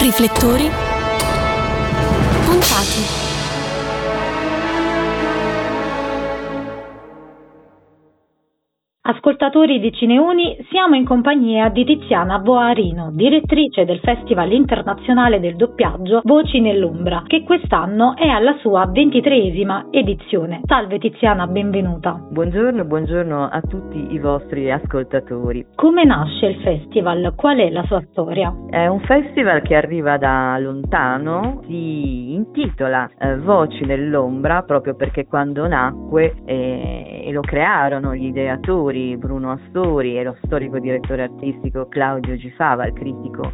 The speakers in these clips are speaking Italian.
Riflettori puntati. Ascoltatori di Cineuni, siamo in compagnia di Tiziana Boarino, direttrice del Festival internazionale del doppiaggio Voci nell'ombra, che quest'anno è alla sua ventitreesima edizione. Salve Tiziana, benvenuta. Buongiorno, buongiorno a tutti i vostri ascoltatori. Come nasce il festival? Qual è la sua storia? È un festival che arriva da lontano, si intitola eh, Voci nell'ombra proprio perché quando nacque eh, e lo crearono gli ideatori Bruno Astori e lo storico direttore artistico Claudio Gifava, il critico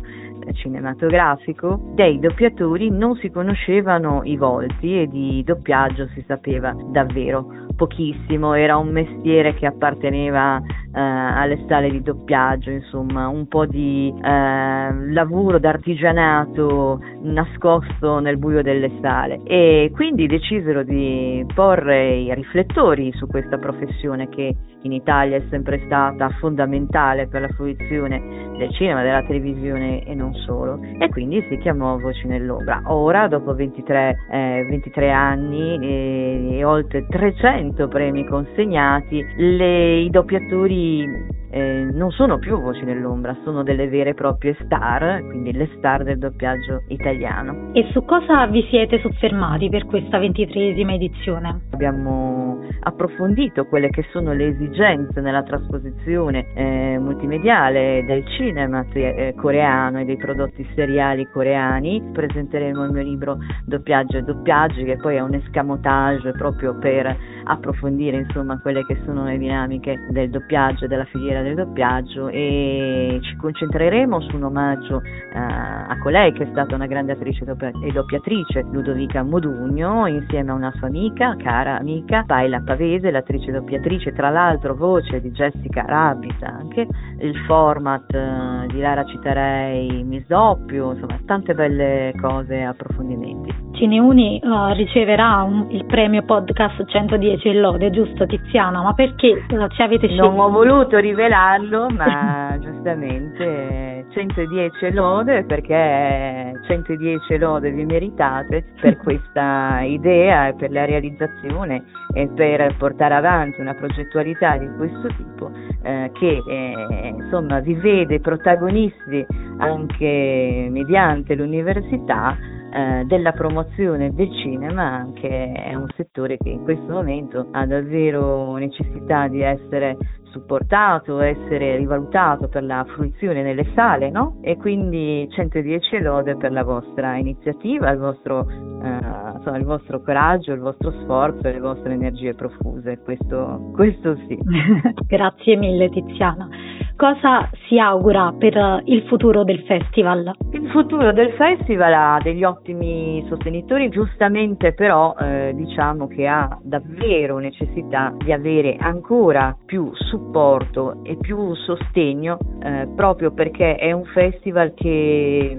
cinematografico, dei doppiatori non si conoscevano i volti e di doppiaggio si sapeva davvero pochissimo, era un mestiere che apparteneva eh, alle sale di doppiaggio, insomma, un po' di eh, lavoro d'artigianato nascosto nel buio delle sale e quindi decisero di porre i riflettori su questa professione che in Italia è sempre stata fondamentale per la fruizione del cinema, della televisione e non solo e quindi si chiamò Voci nell'ombra. Ora, dopo 23, eh, 23 anni e, e, oltre 300 premi consegnati, le, i doppiatori eh, non sono più voci nell'ombra, sono delle vere e proprie star, quindi le star del doppiaggio italiano. E su cosa vi siete soffermati per questa ventitreesima edizione? Abbiamo approfondito quelle che sono le esigenze nella trasposizione eh, multimediale del cinema eh, coreano e dei prodotti seriali coreani. Presenteremo il mio libro Doppiaggio e doppiaggi, che poi è un escamotage proprio per approfondire insomma quelle che sono le dinamiche del doppiaggio e della filiera del doppiaggio e ci concentreremo su un omaggio uh, a colei che è stata una grande attrice e doppiatrice, Ludovica Modugno, insieme a una sua amica, cara amica, Paila Pavese, l'attrice doppiatrice, tra l'altro voce di Jessica Rabbit anche, il format uh, di Lara Citarei, Miss Doppio, insomma tante belle cose approfondimenti. Cineuni uh, riceverà un, il premio podcast 110 e lode, giusto Tiziana? Ma perché ci avete scelto? Non ho voluto rivelarlo, ma giustamente 110 lode perché 110 lode vi meritate per questa idea e per la realizzazione e per portare avanti una progettualità di questo tipo eh, che eh, insomma vi vede protagonisti anche mediante l'università eh, della promozione del cinema, che è un settore che in questo momento ha davvero necessità di essere supportato, essere rivalutato per la fruizione nelle sale, no? E quindi 110 lode per la vostra iniziativa, il vostro, eh, insomma, il vostro coraggio, il vostro sforzo e le vostre energie profuse, questo, questo sì. Grazie mille Tiziana cosa si augura per il futuro del festival? Il futuro del festival ha degli ottimi sostenitori, giustamente però eh, diciamo che ha davvero necessità di avere ancora più supporto e più sostegno eh, proprio perché è un festival che,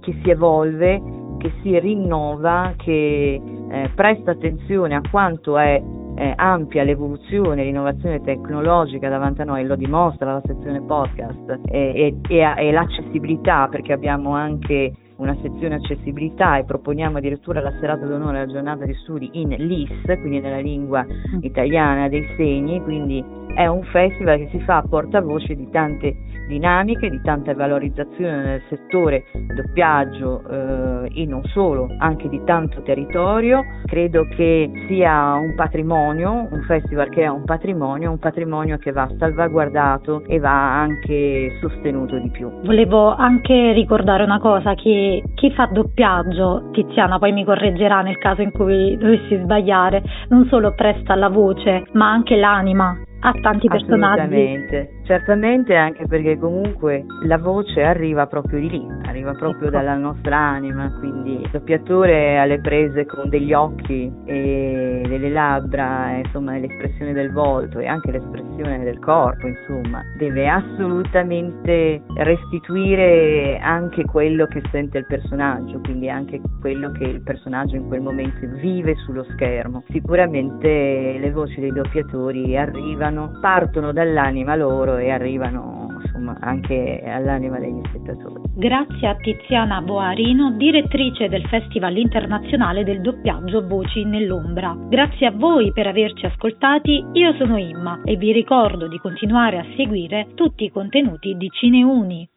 che si evolve, che si rinnova, che eh, presta attenzione a quanto è eh, ampia l'evoluzione, l'innovazione tecnologica davanti a noi, lo dimostra la sezione podcast e, e, e l'accessibilità perché abbiamo anche una sezione accessibilità e proponiamo addirittura la serata d'onore alla giornata di studi in LIS, quindi nella lingua mm. italiana dei segni, quindi è un festival che si fa a portavoce di tante dinamiche, di tanta valorizzazione nel settore doppiaggio eh, e non solo, anche di tanto territorio. Credo che sia un patrimonio, un festival che è un patrimonio, un patrimonio che va salvaguardato e va anche sostenuto di più. Volevo anche ricordare una cosa che chi fa doppiaggio, Tiziana poi mi correggerà nel caso in cui dovessi sbagliare, non solo presta la voce ma anche l'anima. A tanti personaggi. Certamente anche perché comunque la voce arriva proprio di lì, arriva proprio dalla nostra anima, quindi il doppiatore alle prese con degli occhi e delle labbra, insomma l'espressione del volto e anche l'espressione del corpo, insomma, deve assolutamente restituire anche quello che sente il personaggio, quindi anche quello che il personaggio in quel momento vive sullo schermo. Sicuramente le voci dei doppiatori arrivano, partono dall'anima loro e arrivano insomma, anche all'anima degli spettatori. Grazie a Tiziana Boarino, direttrice del Festival internazionale del doppiaggio Voci nell'ombra. Grazie a voi per averci ascoltati, io sono Imma e vi ricordo di continuare a seguire tutti i contenuti di Cineuni.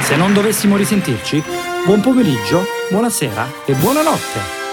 Se non dovessimo risentirci, buon pomeriggio, buonasera e buonanotte.